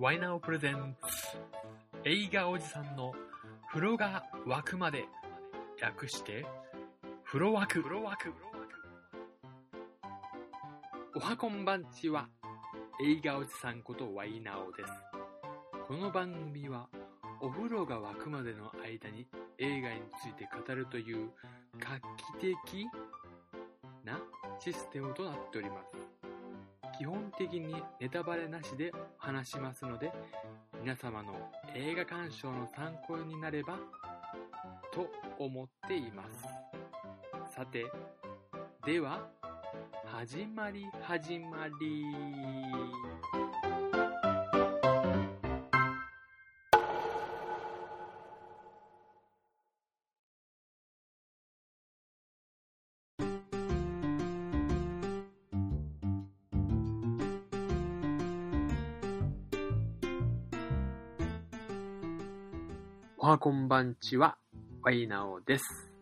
ワイナオプレゼンツ。映画おじさんの風呂が沸くまで略して。風呂沸く風呂沸く。おはこんばんちは。映画おじさんことワイナオです。この番組はお風呂が沸くまでの間に映画について語るという画期的なシステムとなっております。基本的にネタバレなしで話しますので、皆様の映画鑑賞の参考になればと思っています。さて、では、始まり始まり。おはこんばんちは、ワイナオです。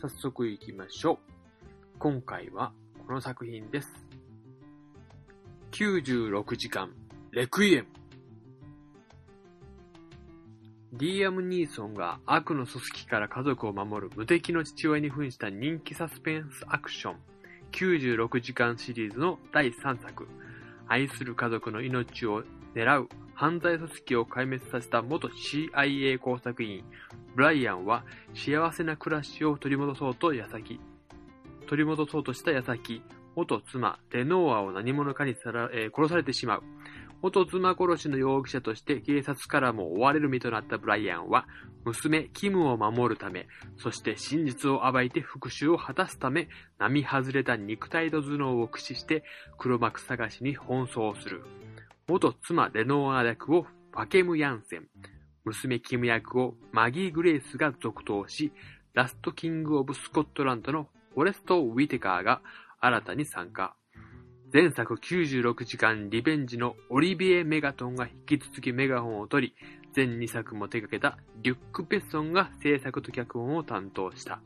早速行きましょう。今回はこの作品です。96時間、レクイエム。ディアム・ニーソンが悪の組織から家族を守る無敵の父親に扮した人気サスペンスアクション96時間シリーズの第3作愛する家族の命を狙う犯罪組織を壊滅させた元 CIA 工作員、ブライアンは幸せな暮らしを取り戻そうと矢先、取り戻そうとした矢先、元妻、レノーアを何者かにさら、えー、殺されてしまう。元妻殺しの容疑者として警察からも追われる身となったブライアンは、娘、キムを守るため、そして真実を暴いて復讐を果たすため、並外れた肉体と頭脳を駆使して黒幕探しに奔走する。元妻レノア役をファケム・ヤンセン、娘キム役をマギー・グレイスが続投し、ラスト・キング・オブ・スコットランドのフォレスト・ウィテカーが新たに参加。前作96時間リベンジのオリビエ・メガトンが引き続きメガホンを取り、全2作も手掛けたリュック・ペッソンが制作と脚本を担当した。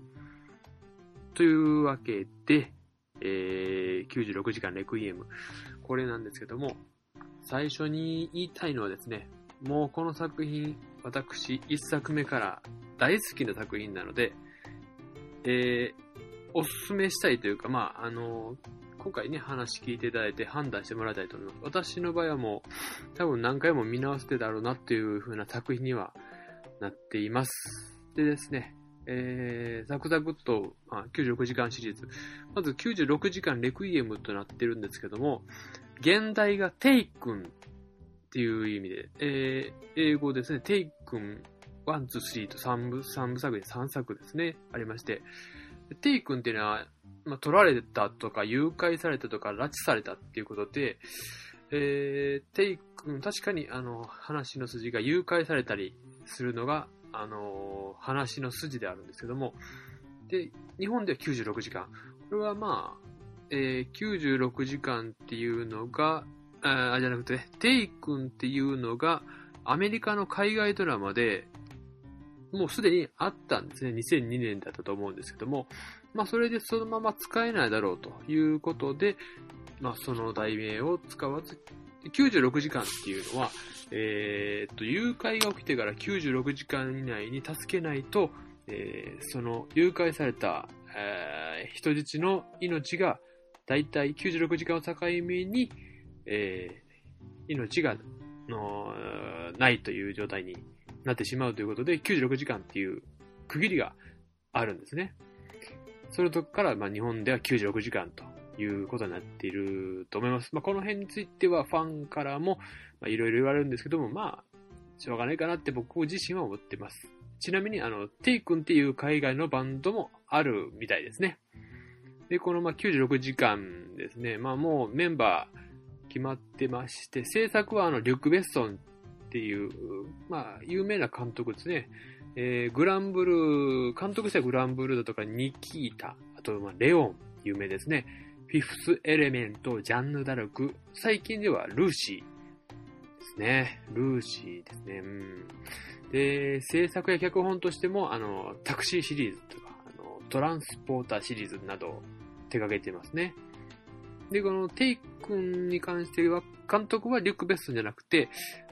というわけで、えー、96時間レクイエム。これなんですけども、最初に言いたいのはですね、もうこの作品、私、一作目から大好きな作品なので、えー、おすすめしたいというか、まあ、あの、今回ね、話聞いていただいて判断してもらいたいと思います。私の場合はもう、多分何回も見直してだろうなっていう風な作品にはなっています。でですね、えー、ザクザクっと、まあ、96時間シリーズ。まず96時間レクイエムとなってるんですけども、現代がテイクンっていう意味で、えー、英語ですね、テイクン1、2、3と3部、3部作で3作ですね、ありまして、テイクンっていうのは、まあ、取られたとか、誘拐されたとか、拉致されたっていうことで、えー、テイクン、確かにあの、話の筋が誘拐されたりするのが、あの、話の筋であるんですけども、で、日本では96時間。これはまあ、えー、96時間っていうのが、あじゃなくて、テイ君っていうのが、アメリカの海外ドラマで、もうすでにあったんですね。2002年だったと思うんですけども、まあそれでそのまま使えないだろうということで、まあその題名を使わず、96時間っていうのは、えー、っと、誘拐が起きてから96時間以内に助けないと、えー、その誘拐された、えー、人質の命がだいたい96時間を境目に、えー、命がのないという状態になってしまうということで、96時間っていう区切りがあるんですね。それとから、まあ、日本では96時間ということになっていると思います。まあ、この辺についてはファンからもいろいろ言われるんですけども、まあ、しょうがないかなって僕自身は思ってます。ちなみに、あの、テイ君っていう海外のバンドもあるみたいですね。で、このまあ96時間ですね、まあもうメンバー決まってまして、制作はあのリュック・ベッソンっていう、まあ有名な監督ですね。えー、グランブルー、監督したグランブルーだとかニキータ、あとまあレオン、有名ですね。フィフス・エレメント、ジャンヌ・ダルク、最近ではルーシーですね。ルーシーですね。うん。で、制作や脚本としても、あの、タクシーシリーズとか、トランスポーターシリーズなど手掛けていますね。で、このテイ君に関しては、監督はリュック・ベッソンじゃなくて、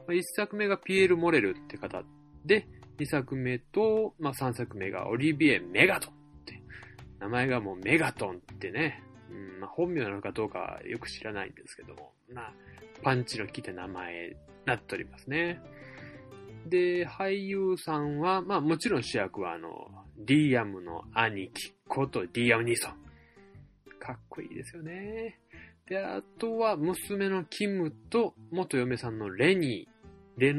まあ、1作目がピエール・モレルって方で、2作目と、まあ、3作目がオリビエ・メガトンって、名前がもうメガトンってね、うんまあ、本名なのかどうかよく知らないんですけども、まあ、パンチの効いた名前になっておりますね。で、俳優さんは、まあもちろん主役はあの、ディアムの兄貴ことディアム・ニーソン。かっこいいですよね。で、あとは娘のキムと元嫁さんのレニー、レ、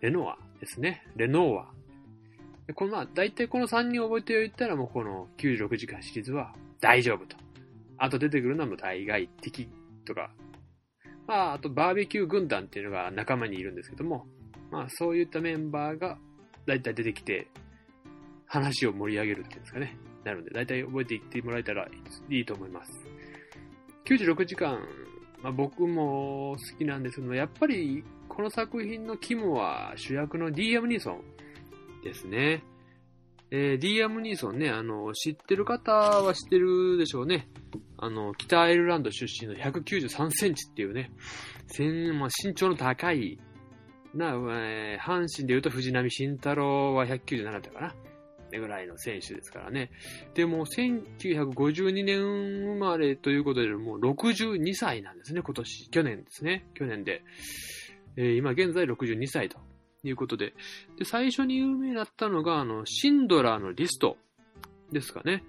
レノアですね。レノア。このまあ、大体この3人覚えておいたらもうこの96時間シリーズは大丈夫と。あと出てくるのはもう大概敵とか、まあ、あとバーベキュー軍団っていうのが仲間にいるんですけども、まあそういったメンバーが大体出てきて、話を盛り上げるっていうんですかね。なるんで、大体覚えていってもらえたらいいと思います。96時間、まあ、僕も好きなんですけど、やっぱりこの作品の肝は主役のディーアム・ニーソンですね。えー、ディーアム・ニーソンね、あの、知ってる方は知ってるでしょうね。あの、北アイルランド出身の193センチっていうね、まあ、身長の高い、な、えー、阪神で言うと藤波慎太郎は197だったかな。ぐらいの選手ですからね。でも、1952年生まれということで、もう62歳なんですね、今年。去年ですね。去年で。えー、今現在62歳ということで。で、最初に有名になったのが、あの、シンドラーのリストですかね。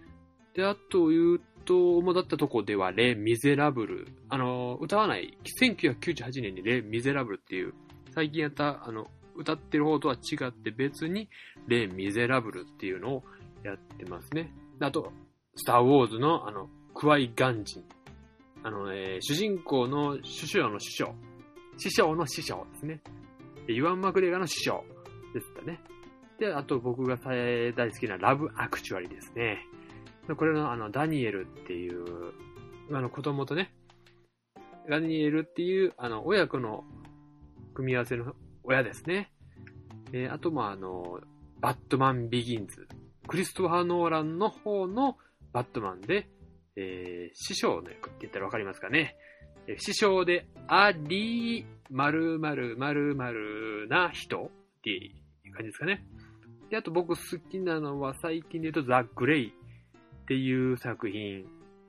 で、あと言うと、主だったとこでは、レ・ミゼラブル。あの、歌わない、1998年にレ・ミゼラブルっていう、最近やった、あの、歌ってる方とは違って別に、レ・ミゼラブルっていうのをやってますね。あと、スター・ウォーズの、あの、クワイ・ガンジン。あの、えー、主人公の首相の師匠。師匠の師匠ですね。イワン・マクレガの師匠でしたね。で、あと僕が大好きなラブ・アクチュアリですね。これのあの、ダニエルっていう、あの子供とね、ダニエルっていう、あの、親子の組み合わせの親ですね。えー、あと、まあ、あの、バットマン・ビギンズ。クリストファー・ノーランの方のバットマンで、えー、師匠の役って言ったらわかりますかね。えー、師匠であり、〇〇〇〇な人っていう感じですかね。で、あと僕好きなのは最近で言うとザ・グレイっていう作品、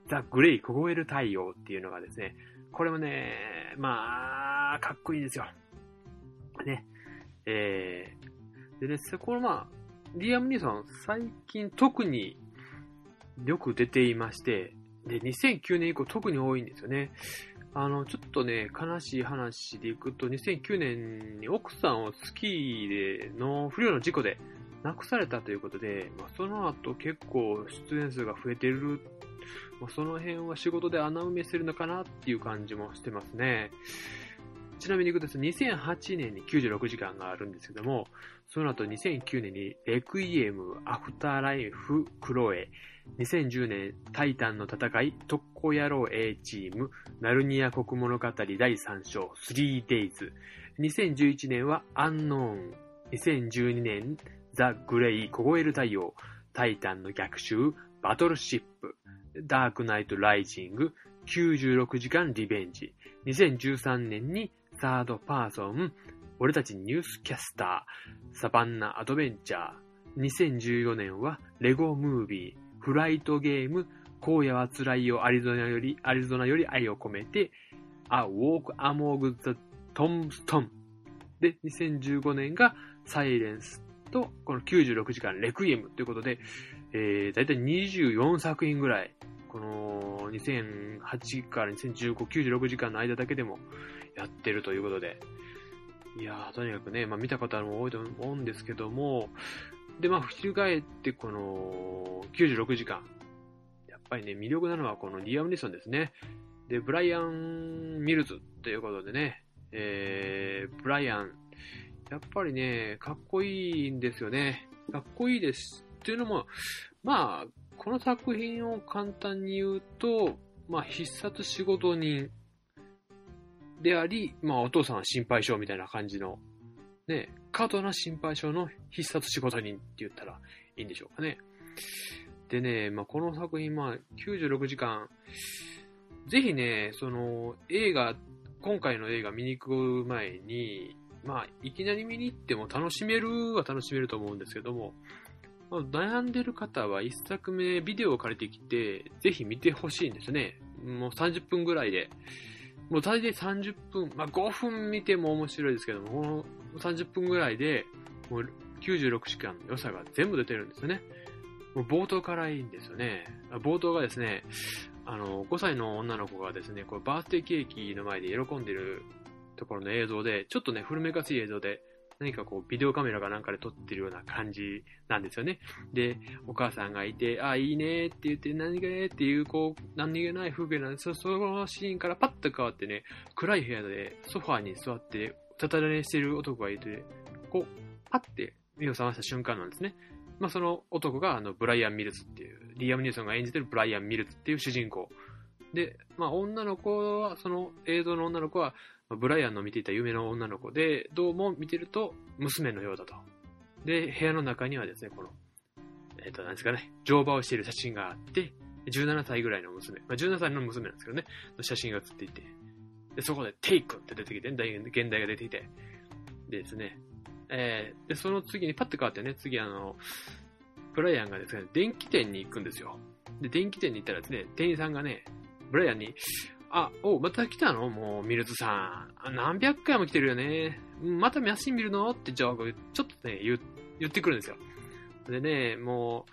ザ・グレイ凍える太陽っていうのがですね、これもね、まあ、かっこいいですよ。ね。えー、でね、このまあ、リアム・ニーソン、最近特によく出ていまして、で、2009年以降特に多いんですよね。あの、ちょっとね、悲しい話でいくと、2009年に奥さんをスキーでの不良の事故で亡くされたということで、まあ、その後結構出演数が増えてる、まあ、その辺は仕事で穴埋めしてるのかなっていう感じもしてますね。ちなみに言うと2008年に96時間があるんですけども、その後2009年にレクイエム、アフターライフ、クロエ、2010年タイタンの戦い、特攻野郎 A チーム、ナルニア国物語第3章、3days。2011年はアンノーン。2012年、ザ・グレイ、凍える太陽、タイタンの逆襲、バトルシップ、ダークナイト・ライジング、96時間リベンジ。2013年にサードパーソン、俺たちニュースキャスター、サバンナアドベンチャー。2014年はレゴムービー、フライトゲーム、荒野は辛いよアリゾナより、アリゾナより愛を込めて、A Walk Among the Tombstone。で、2015年がサイレンスと、この96時間レクイエムということで、えー、だいたい24作品ぐらい、この2008から2015、96時間の間だけでもやってるということで、いやー、とにかくね、まあ見た方も多いと思うんですけども、で、まあ、翻ってこの96時間。やっぱりね、魅力なのはこのリアム・リソンですね。で、ブライアン・ミルズということでね、えー、ブライアン、やっぱりね、かっこいいんですよね。かっこいいです。っていうのも、まあ、この作品を簡単に言うと、まあ、必殺仕事人であり、まあお父さんは心配性みたいな感じの、ね、過度な心配性の必殺仕事人って言ったらいいんでしょうかね。でね、まあこの作品、まあ96時間、ぜひね、その映画、今回の映画見に行く前に、まあ、いきなり見に行っても楽しめるは楽しめると思うんですけども、まあ、悩んでる方は一作目ビデオを借りてきて、ぜひ見てほしいんですね。もう30分ぐらいで。もう大体30分、まあ5分見ても面白いですけども、この30分ぐらいで、もう96時間の良さが全部出てるんですよね。もう冒頭からいいんですよね。冒頭がですね、あの、5歳の女の子がですね、こうバースデーケーキの前で喜んでるところの映像で、ちょっとね、古めかしい映像で、何かこう、ビデオカメラかなんかで撮ってるような感じなんですよね。で、お母さんがいて、あ、いいねって言って、何気ねっていう、こう、何気ない風景なんですよ。そのシーンからパッと変わってね、暗い部屋でソファーに座って、たたられしてる男がいて、こう、パッて目を覚ました瞬間なんですね。まあ、その男が、あの、ブライアン・ミルズっていう、リアム・ニューソンが演じてるブライアン・ミルズっていう主人公。で、まあ、女の子は、その映像の女の子は、ブライアンの見ていた夢の女の子で、どうも見てると娘のようだと。で、部屋の中にはですね、この、えっ、ー、と、なんですかね、乗馬をしている写真があって、17歳ぐらいの娘、まあ、17歳の娘なんですけどね、の写真が写っていて、で、そこでテイクって出てきて、現代が出てきて、でですね、えー、で、その次にパッて変わってね、次あの、ブライアンがですね、電気店に行くんですよ。で、電気店に行ったらですね、店員さんがね、ブライアンに、あ、おまた来たの？もう、ミルズさん。何百回も来てるよね。またマシン見るの？って、じゃあ、ちょっとね、言言ってくるんですよ。でね、も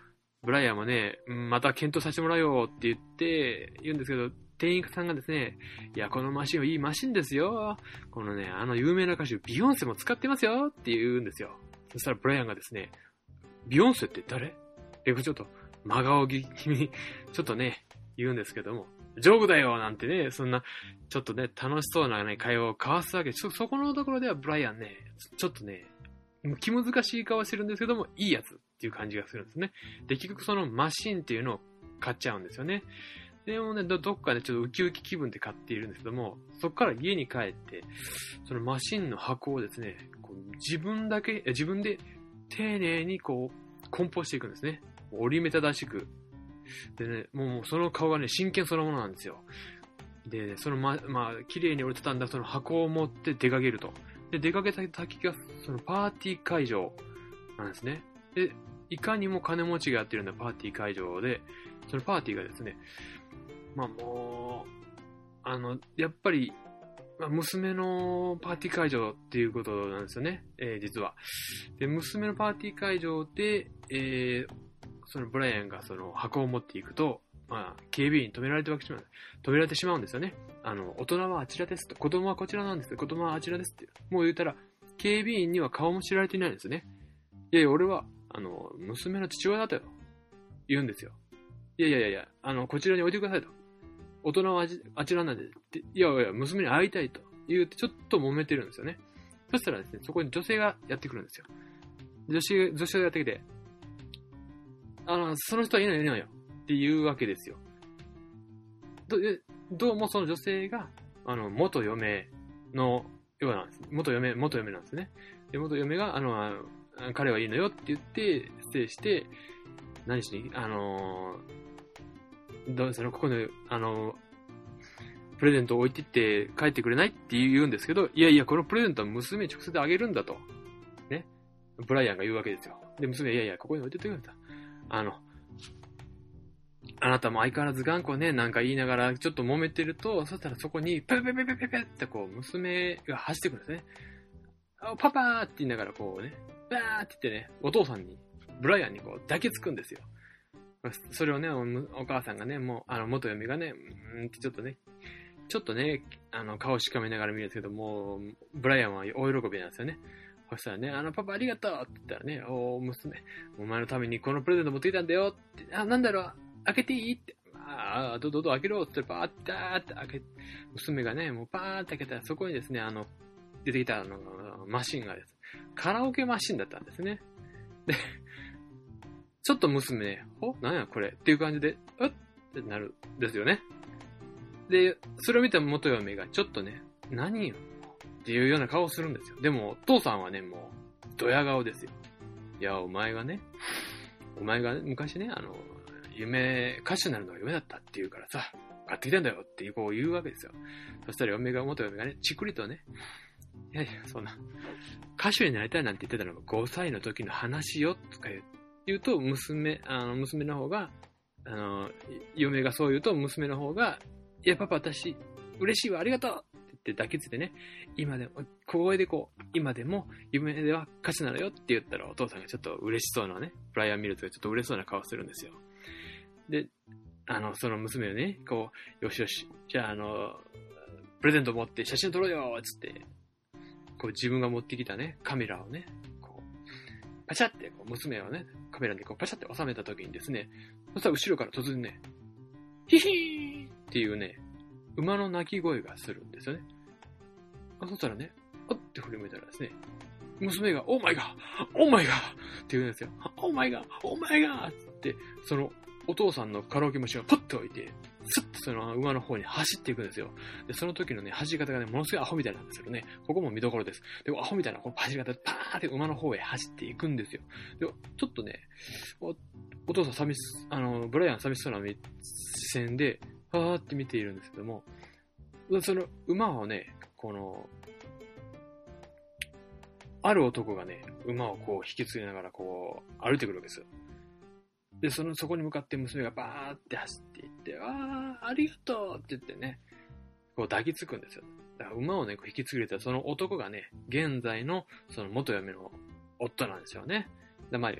う、ブライアンもね、また検討させてもらおうって言って、言うんですけど、店員さんがですね、いや、このマシンはいいマシンですよ。このね、あの有名な歌手、ビヨンセも使ってますよって言うんですよ。そしたらブライアンがですね、ビヨンセって誰？え、ちょっと、真顔気味に、ちょっとね、言うんですけども、ジョークだよなんてね、そんな、ちょっとね、楽しそうなね、会話を交わすわけで、そ、そこのところではブライアンね、ちょっとね、気難しい顔してるんですけども、いいやつっていう感じがするんですね。で、結局そのマシンっていうのを買っちゃうんですよね。でもね、どっかでちょっとウキウキ気分で買っているんですけども、そこから家に帰って、そのマシンの箱をですね、こう自分だけ、自分で丁寧にこう、梱包していくんですね。折り目正しくでね、もうその顔がね、真剣そのものなんですよ。で、そのま、まあ、綺麗に折れてたんだ、その箱を持って出かけると。で、出かけた先が、そのパーティー会場なんですね。で、いかにも金持ちがやってるようなパーティー会場で、そのパーティーがですね、まあもう、あの、やっぱり、まあ、娘のパーティー会場っていうことなんですよね、えー、実は。で、娘のパーティー会場で、えー、そのブライアンがその箱を持っていくと、まあ、警備員に止められてわけしまう。止められてしまうんですよね。あの、大人はあちらですと。子供はこちらなんです。子供はあちらですって。もう言うたら、警備員には顔も知られていないんですよね。いやいや、俺は、あの、娘の父親だったよ。言うんですよ。いやいやいやあの、こちらに置いてくださいと。大人はあちらなんで、いやいや、娘に会いたいと言って、ちょっと揉めてるんですよね。そしたらですね、そこに女性がやってくるんですよ。女子、女性がやってきて、あの、その人はいないいないよっていうわけですよ。どどうもその女性が、あの、元嫁のようなんです。元嫁、元嫁なんですね。で、元嫁が、あの、彼はいいのよって言って、失礼して、何しに、あのどうですかここで、あのプレゼントを置いてって帰ってくれないって言うんですけど、いやいや、このプレゼントは娘に直接あげるんだと。ね。ブライアンが言うわけですよ。で、娘、いやいや、ここに置いてってくれた。あの、あなたも相変わらず頑固ね、なんか言いながらちょっと揉めてると、そしたらそこに、ペペペペペペってこう、娘が走ってくるんですね。パパーって言いながらこうね、バーって言ってね、お父さんに、ブライアンにこう抱きつくんですよ。それをね、お母さんがね、もう、あの、元嫁がね、うんってちょっとね、ちょっとね、あの、顔しかめながら見るんですけどもう、ブライアンは大喜びなんですよね。そしたらね、あの、パパありがとうって言ったらね、お娘、お前のためにこのプレゼント持ってきたんだよって、あ、なんだろう、開けていいって、ああ、どうどうどう開けろってパーってーって開け、娘がね、もうパーって開けたら、そこにですね、あの、出てきたあの、マシンがです。カラオケマシンだったんですね。で、ちょっと娘、おなんやこれ。っていう感じで、うっってなるですよね。で、それを見た元嫁が、ちょっとね、何よ。っていうような顔をするんですよ。でも、父さんはね、もう、ドヤ顔ですよ。いや、お前がね、お前が、昔ね、あの、夢、歌手になるのが夢だったって言うからさ、買ってきたんだよってこう言うわけですよ。そしたら嫁が、元嫁がね、ちっくりとね、いやいや、そんな、歌手になりたいなんて言ってたのが5歳の時の話よ、とか言うと、娘、あの、娘の方が、あの、嫁がそう言うと、娘の方が、いや、パパ、私、嬉しいわ、ありがとうって言って抱きついてね、今でも、小声でこう、今でも、夢では歌手なのよって言ったら、お父さんがちょっと嬉しそうなね、ブライアン・ミルズがちょっと嬉しそうな顔するんですよ。で、あの、その娘をね、こう、よしよし、じゃあ、あの、プレゼント持って写真撮ろうよつって、こう自分が持ってきたね、カメラをね、こう、パシャってこう娘をね、カメラにこうパシャって収めた時にですね、そしたら後ろから突然ね、ヒヒーっていうね、馬の鳴き声がするんですよね。あそしたらね、あって振り向いたらですね、娘が、オーマイガーオーマイガーって言うんですよ。オーマイガーオーマイガーって、そのお父さんのカラオケマシンをパッと置いて、スッとその馬の方に走っていくんですよ。で、その時のね、走り方がね、ものすごいアホみたいなんですけどね、ここも見どころです。で、アホみたいなこの走り方でパーって馬の方へ走っていくんですよ。で、ちょっとね、おお父さん寂し、あの、ブライアン寂しそうな視線で、はーって見ているんですけども、その馬をね、この、ある男がね、馬をこう引き継ぎながらこう歩いてくるわけですよ。で、その、そこに向かって娘がバーって走っていって、ああ、ありがとうって言ってね、こう抱きつくんですよ。だから馬をね、こう引き継ぎれたその男がね、現在のその元嫁の夫なんですよね。で、まあ、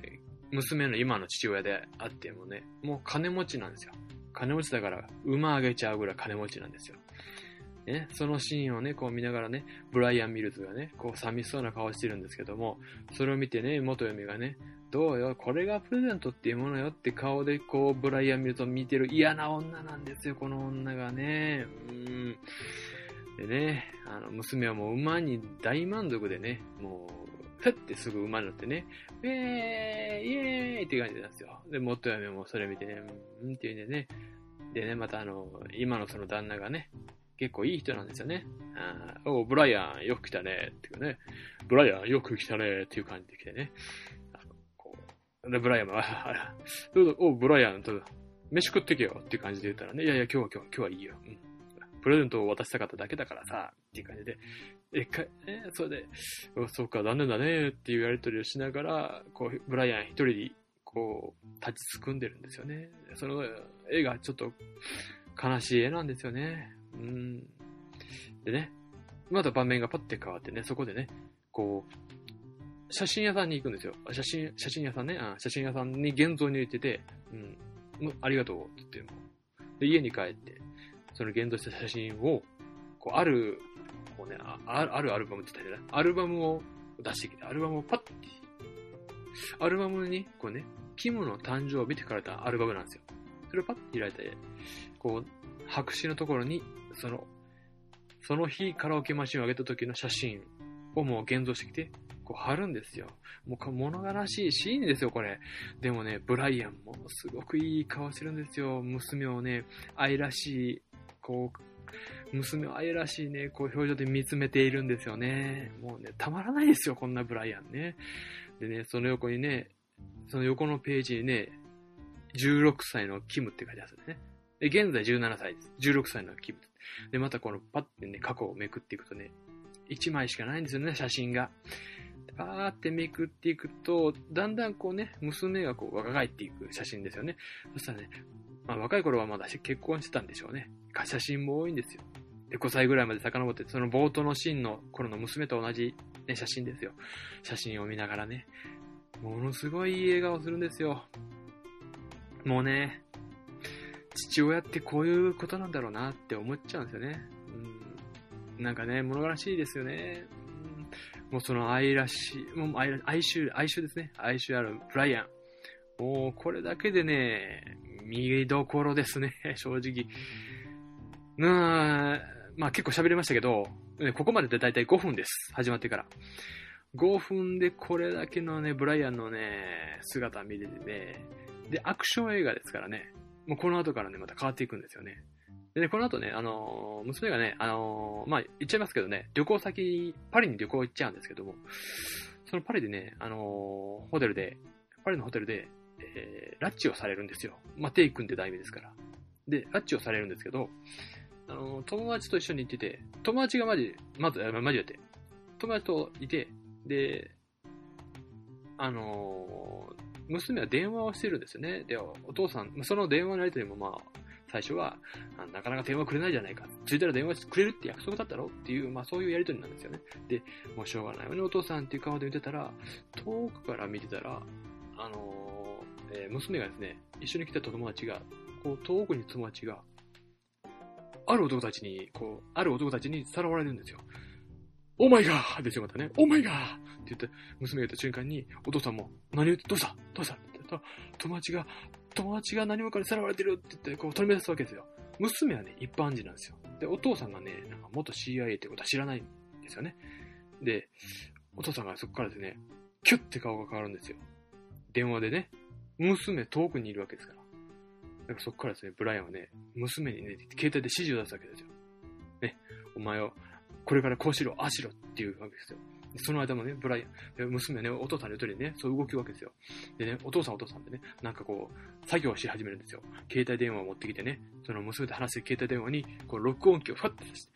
娘の今の父親であってもね、もう金持ちなんですよ。金持ちだから馬あげちゃうぐらい金持ちなんですよ。ね、そのシーンをね、こう見ながらね、ブライアン・ミルズがね、こう寂しそうな顔してるんですけども、それを見てね、元嫁がね、どうよ、これがプレゼントっていうものよって顔でこう、ブライアン見ると見てる嫌な女なんですよ、この女がね。うん。でね、あの、娘はもう馬に大満足でね、もう、ふってすぐ馬に乗ってね、ウェーイイエーイって感じなんですよ。で、元嫁もそれ見てね、うんって言うんでね、でね、またあの、今のその旦那がね、結構いい人なんですよね。あおブライアンよく来たねっていうね、ブライアンよく来たねっていう感じで来てね、あのこうで、ブライアンは、どうぞ、おブライアン、と、飯食ってけよっていう感じで言ったらね、いやいや、今日は今日は今日はいいよ。うん。プレゼントを渡したかっただけだからさ、っていう感じで、え、か、え、それで、そうか、残念だね、っていうやりとりをしながら、こう、ブライアン一人で、こう、立ちすくんでるんですよね。その絵がちょっと悲しい絵なんですよね。うん。でね、また場面がパッて変わってね、そこでね、こう、写真屋さんに行くんですよ。写真、写真屋さんね？あ写真屋さんに現像に入れてて、うん、ありがとうって言っても。で、家に帰って、その現像した写真を、こう、ある、こうね、ああるアルバムって言ったら、アルバムを出してきて、アルバムをパッて、アルバムに、こうね、キムの誕生日って書かれたアルバムなんですよ。それをパッて開いて、こう、白紙のところに、その、その日カラオケマシンを上げた時の写真をもう現像してきて、こう貼るんですよ。もう物悲しいシーンですよ、これ。でもね、ブライアンもすごくいい顔してるんですよ。娘をね、愛らしい、こう、娘を愛らしいね、こう表情で見つめているんですよね。もうね、たまらないですよ、こんなブライアンね。でね、その横にね、その横のページにね、16歳のキムって書いてあるんですね。で、現在17歳です。16歳のキム。で、でまたこのパッてね、過去をめくっていくとね、1枚しかないんですよね、写真が。パーってめくっていくと、だんだんこうね、娘がこう若返っていく写真ですよね。そしたらね、まあ、若い頃はまだ結婚してたんでしょうね。写真も多いんですよ。で、5歳ぐらいまで遡って、その冒頭のシーンの頃の娘と同じ、ね、写真ですよ。写真を見ながらね、ものすごいいい笑顔するんですよ。もうね、父親ってこういうことなんだろうなって思っちゃうんですよね。うん、なんかね、物悲しいですよね。もうその愛らしい、もう愛哀愁、哀愁ですね。哀愁あるブライアン。もうこれだけでね、見どころですね、正直。うん、まあ結構喋りましたけど、ここまででだいたい5分です。始まってから。5分でこれだけのね、ブライアンのね、姿見れてね、で、アクション映画ですからね、もうこの後からね、また変わっていくんですよね。でね、この後ね、あのー、娘がね、あのー、まあ、言っちゃいますけどね、旅行先、パリに旅行行っちゃうんですけども、そのパリでね、あのー、ホテルで、パリのホテルで、えー、ラッチをされるんですよ。まあ、テイ君って題名ですから。で、ラッチをされるんですけど、あの友達と一緒に行ってて、友達がマジ、まず、マジでって、友達といて、で、あのー娘は電話をしてるんですよね。で、お父さん、その電話のやりとりもまあ、最初は、なかなか電話くれないじゃないか。ついたら電話くれるって約束だったろ？っていう、まあそういうやりとりなんですよね。で、もうしょうがないよね、お父さんっていう顔で見てたら、遠くから見てたら、あのーえー娘がですね、一緒に来た友達が、こう、遠くに友達が、ある男たちに、こう、ある男たちにさらわれるんですよ。オーマイガーですよ、またね。オーマイガーって言って、娘が言った瞬間に、お父さんも、何言って、どうした？どうした？って言ったら、友達が、友達が何者かにさらわれてるって言って、こう、取り乱すわけですよ。娘はね、一般人なんですよ。で、お父さんがね、なんか元 CIA ってことは知らないんですよね。で、お父さんがそこからですね、キュッて顔が変わるんですよ。電話でね、娘遠くにいるわけですから。だからそこからですね、ブライアンはね、娘にね、携帯で指示を出すわけですよ。ね、お前を、これからこうしろ、ああしろっていうわけですよ。その間もね、ブライアン、娘ね、お父さんの言う通りね、そう動くわけですよ。でね、お父さんお父さんでね、なんかこう、作業をし始めるんですよ。携帯電話を持ってきてね、その娘と話してる携帯電話に、こう、録音機をファッて出して、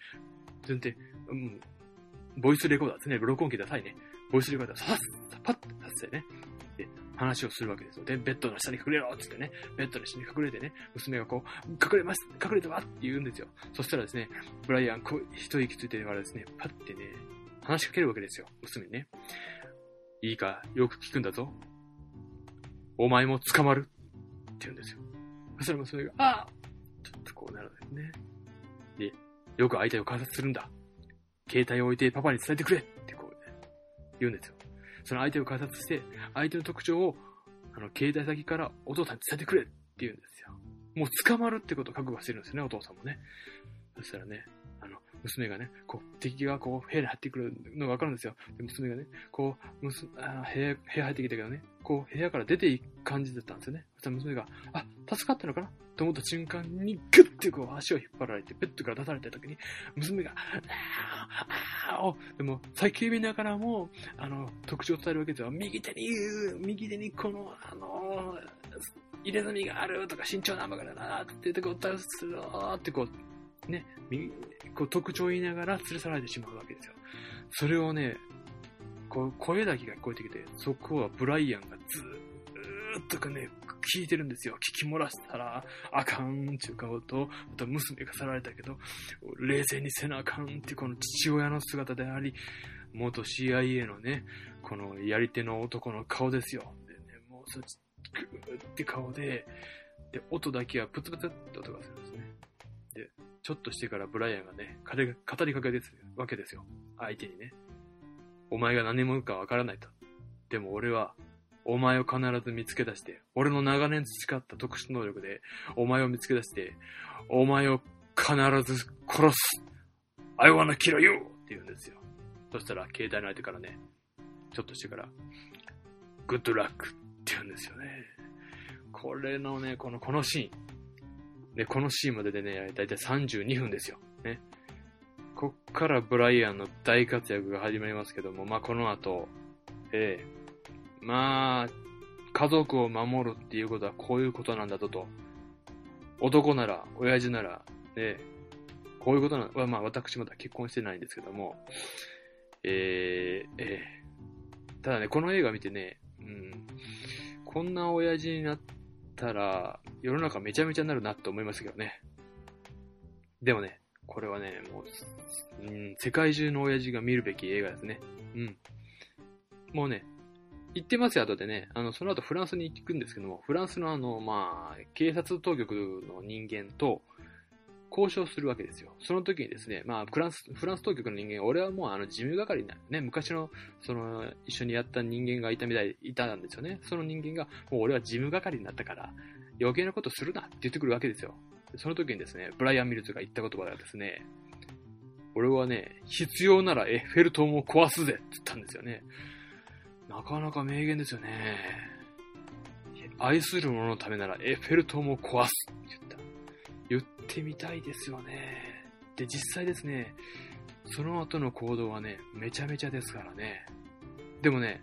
全然、うん、ボイスレコーダーですね、録音機くださいね。ボイスレコーダーさっ、パッてさせてね、話をするわけですよ。で、ベッドの下に隠れろっつってね、ベッドの下に隠れてね、娘がこう、隠れます隠れてわって言うんですよ。そしたらですね、ブライアン、こう、一息ついてからですね、パッてね、話しかけるわけですよ、娘にね。いいか、よく聞くんだぞ。お前も捕まるって言うんですよ。そしたら娘が、ああちょっとこうなるんですね。で、よく相手を観察するんだ。携帯を置いてパパに伝えてくれってこう、ね、言うんですよ。その相手を観察して、相手の特徴を、あの、携帯先からお父さんに伝えてくれって言うんですよ。もう捕まるってことを覚悟してるんですよね、お父さんもね。そしたらね、あの、娘がね、こう、敵がこう、部屋に入ってくるのがわかるんですよ。で娘がね、こう、むすあー部屋、部屋入ってきたけどね、こう、部屋から出ていく感じだったんですよね。そしたら娘が、あ、助かったのかな？と思った瞬間に、グッてこう、足を引っ張られて、ベッドから出された時に、娘が、あーあー、でも、叫びながらも、あの、特徴を伝えるわけですよ。右手に、右手にこの、あの、入れ墨があるとか、身長何番からだって言って、こう、ダウするってこう、ね、こう特徴を言いながら連れ去られてしまうわけですよ。それをね、こう声だけが聞こえてきて、そこはブライアンがずーっとかね、聞いてるんですよ。聞き漏らしたらあかんっていう顔と、また娘が去られたけど、冷静にせなあかんっていうこの父親の姿であり、元 CIA のね、このやり手の男の顔ですよ。でね、もうそっち、グーって顔で、で、音だけはプツプツって音がするんですね。で、ちょっとしてからブライアンがね、語り語りかけですわけですよ。相手にね。お前が何者かわからないと。でも俺は、お前を必ず見つけ出して、俺の長年培った特殊能力で、お前を見つけ出して、お前を必ず殺す !I wanna kill you! って言うんですよ。そしたら、携帯の相手からね、ちょっとしてから、good luck! って言うんですよね。これのね、この、このシーン。で、このシーンまででね、だいたい32分ですよ。ね。こっからブライアンの大活躍が始まりますけども、まあ、この後、ええまあ、家族を守るっていうことはこういうことなんだとと。男なら、親父なら、ね、こういうことなの、まあ私まだ結婚してないんですけども、えー、えーただね、この映画見てね、うん、こんな親父になったら、世の中めちゃめちゃになるなって思いますけどね。でもね、これはね、もう、うん、世界中の親父が見るべき映画ですね。うん。もうね、行ってますよ、後でね。あの、その後フランスに行くんですけども、フランスのあの、まあ、警察当局の人間と交渉するわけですよ。その時にですね、まあ、フランス、フランス当局の人間、俺はもうあの、事務係なね、昔の、その、一緒にやった人間がいたみたい、いたんですよね。その人間が、もう俺は事務係になったから、余計なことするなって言ってくるわけですよ。その時にですね、ブライアン・ミルズが言った言葉がですね、俺はね、必要ならエッフェル塔も壊すぜって言ったんですよね。なかなか名言ですよね。愛する者のためならエッフェル塔も壊すって言った。言ってみたいですよね。で、実際ですね、その後の行動はね、めちゃめちゃですからね。でもね、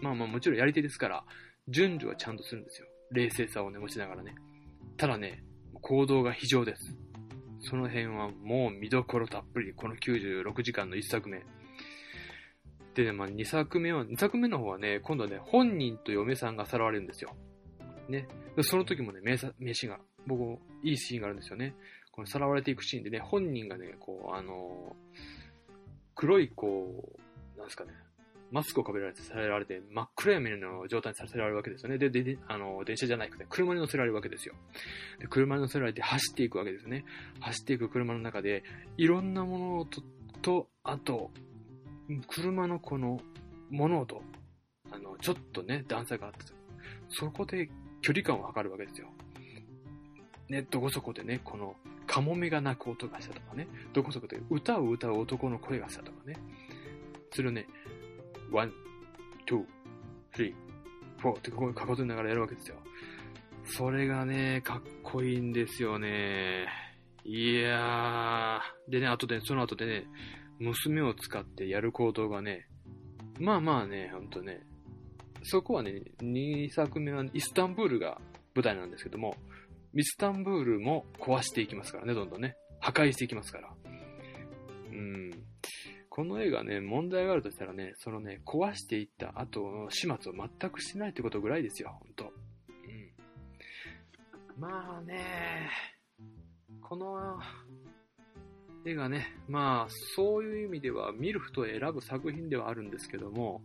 まあまあもちろんやり手ですから、順序はちゃんとするんですよ。冷静さをね、持ちながらね。ただね、行動が非常です。その辺はもう見どころたっぷり、この96時間の一作目。でね、まあ、2作目は、2作目の方はね、今度はね、本人と嫁さんがさらわれるんですよ。ね。その時もね、名名シーンが、僕、いいシーンがあるんですよね。このさらわれていくシーンでね、本人がね、こう、あのー、黒い、こう、なんですかね、マスクをかべられて、されられて、真っ暗闇の状態にさせられるわけですよね。で、で、あの、電車じゃなくて、車に乗せられるわけですよ。で、車に乗せられて走っていくわけですね。走っていく車の中で、いろんなものと、と、あと、車のこの、物音、あの、ちょっとね、段差があって、そこで距離感を測るわけですよ。ね、どこそこでね、この、カモメが鳴く音がしたとかね、どこそこで歌を歌う男の声がしたとかね、それをね、 one, two, three, four ってここに数えながらやるわけですよ。それがね、かっこいいんですよね。いやー。でね、あとで、その後でね、娘を使ってやる行動がね、まあまあね、ほんとね、そこはね、2作目はイスタンブールが舞台なんですけども、イスタンブールも壊していきますからね、どんどんね。破壊していきますから。うん。この映画ね、問題があるとしたらね、そのね、壊していった後の始末を全くしてないってことぐらいですよ、ほんと。うん。まあね、この映画ね、まあ、そういう意味では見る人を選ぶ作品ではあるんですけども、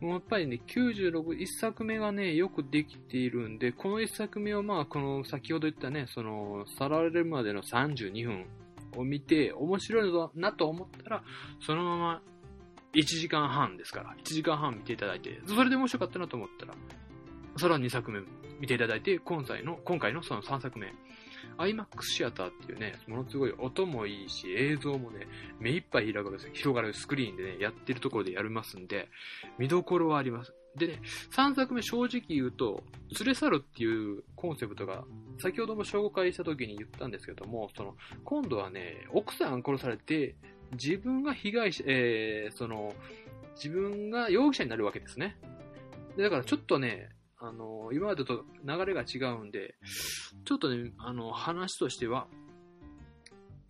もうやっぱりね、96、1作目がね、よくできているんで、この1作目はまあ、この先ほど言ったね、その、さられるまでの32分を見て、面白いなと思ったら、そのまま1時間半ですから、1時間半見ていただいて、それで面白かったなと思ったら、それは2作目見ていただいて、今回の、今回のその3作目、IMAX シアターっていうね、ものすごい音もいいし、映像もね、目いっぱい広がる広がるスクリーンでね、やってるところでやりますんで、見どころはあります。でね、3作目正直言うと、連れ去るっていうコンセプトが、先ほども紹介した時に言ったんですけども、その、今度はね、奥さん殺されて、自分が被害者、えー、その、自分が容疑者になるわけですね。でだからちょっとね、あの、今までと流れが違うんで、ちょっとね、あの、話としては、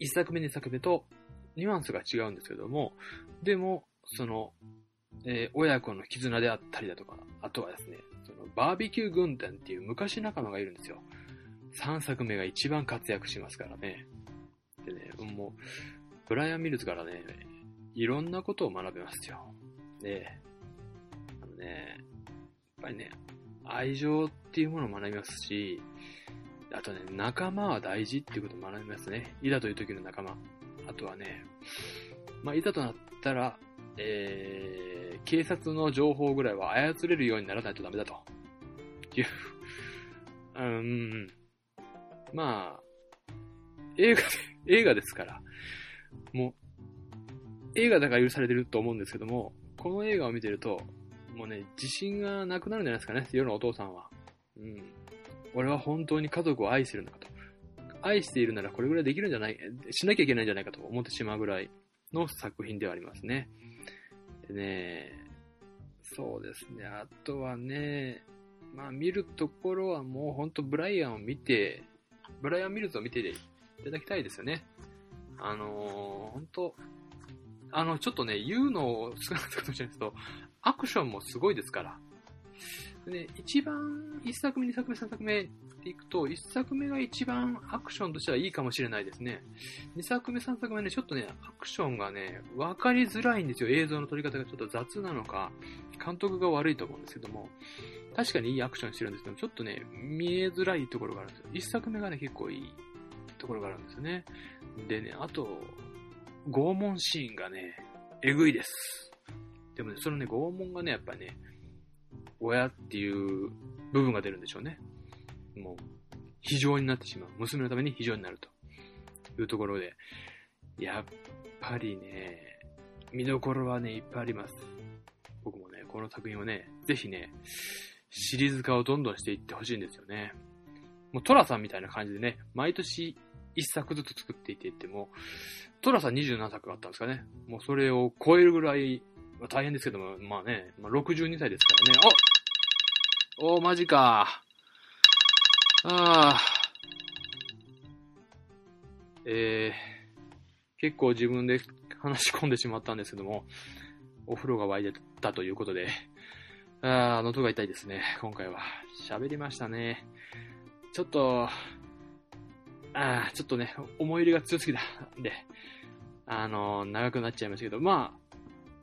1作目、2作目とニュアンスが違うんですけども、でも、その、えー、親子の絆であったりだとか、あとはですね、そのバーベキュー軍団っていう昔仲間がいるんですよ。3作目が一番活躍しますからね。でね、もう、ブライアン・ミルズからね、いろんなことを学べますよ。で、あのね、やっぱりね、愛情っていうものを学びますし、あとね、仲間は大事っていうことを学びますね。いざという時の仲間。あとはね、まあ、いざとなったら、えー、警察の情報ぐらいは操れるようにならないとダメだと。いう、うん、まあ、映画で、映画ですから、もう、映画だから許されてると思うんですけども、この映画を見てると、もうね、自信がなくなるんじゃないですかね、世のお父さんは。うん。俺は本当に家族を愛してるのかと。愛しているならこれぐらいできるんじゃない、しなきゃいけないんじゃないかと思ってしまうぐらいの作品ではありますね。でね、そうですね、あとはね、まあ見るところはもう本当ブライアンを見て、ブライアン・ミルズを見ていただきたいですよね。あのー、本当あの、ちょっとね、言うのを少なかったかもしれないですけど、アクションもすごいですから。で、一番、一作目、二作目、三作目っていくと、一作目が一番アクションとしてはいいかもしれないですね。二作目、三作目ね、ちょっとね、アクションがね、わかりづらいんですよ。映像の撮り方がちょっと雑なのか、監督が悪いと思うんですけども、確かにいいアクションしてるんですけど、ちょっとね、見えづらいところがあるんですよ。一作目がね、結構いいところがあるんですよね。でね、あと、拷問シーンがね、えぐいです。でもね、そのね、拷問がね、やっぱね、親っていう部分が出るんでしょうね。もう、非常になってしまう。娘のために非常になるというところで、やっぱりね、見どころはね、いっぱいあります。僕もね、この作品をね、ぜひね、シリーズ化をどんどんしていってほしいんですよね。もうトラさんみたいな感じでね、毎年一作ずつ作っていっていっても、トラさん27作あったんですかね。もうそれを超えるぐらい、まあ、大変ですけども、まあね、まあ、62歳ですからね。おおマジか。ああ。えー、結構自分で話し込んでしまったんですけども、お風呂が沸いてたということで、あー、喉が痛いですね、今回は。喋りましたね。ちょっと、あー、ちょっとね、思い入れが強すぎたんで、あのー、長くなっちゃいましたけど、まあ、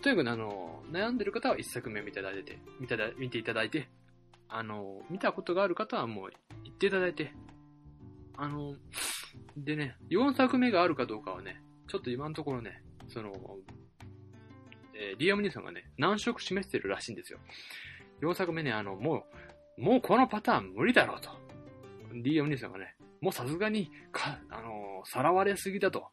とにかくあの、悩んでる方は一作目見ていただいて、見ただ見ていただいて、あの、見たことがある方はもう言っていただいて、あのでね、4作目があるかどうかはね、ちょっと今のところね、その、えー、リアム・ニーさんがね、難色示してるらしいんですよ。4作目ね、あの、もう、もうこのパターン無理だろうと。リアム・ニーさんがね、もうさすがに、か、あのー、さらわれすぎだと。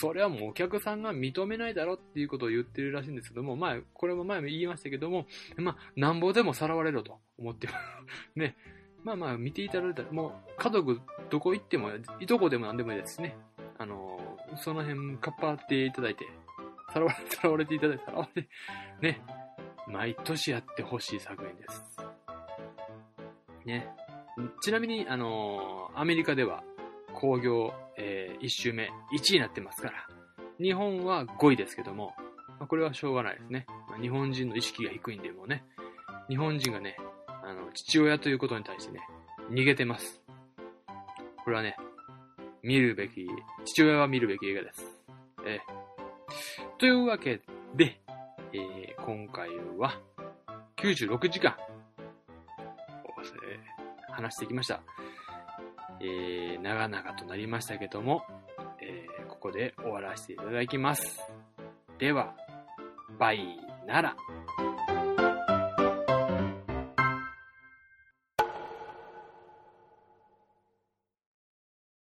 それはもうお客さんが認めないだろっていうことを言ってるらしいんですけども、まあ、これも前も言いましたけども、まあ、なんぼでもさらわれろと思ってます、ね、まあまあ見ていただいたら、もう家族どこ行っても、いとこでもなんでもいいですね。あの、その辺かっぱっていただいて、さらわれ、さらわれていただいて、さらわれて、ね、毎年やってほしい作品です。ね。ちなみに、あの、アメリカでは、工業、えー、1周目1位になってますから、日本は5位ですけども、まあ、これはしょうがないですね。まあ、日本人の意識が低いんで、もうね、日本人がね、あの、父親ということに対してね、逃げてます。これはね、見るべき、父親は見るべき映画です。えー、というわけで、えー、今回は96時間、話してきました。えー、長々となりましたけども、えー、ここで終わらせていただきます。では、バイなら。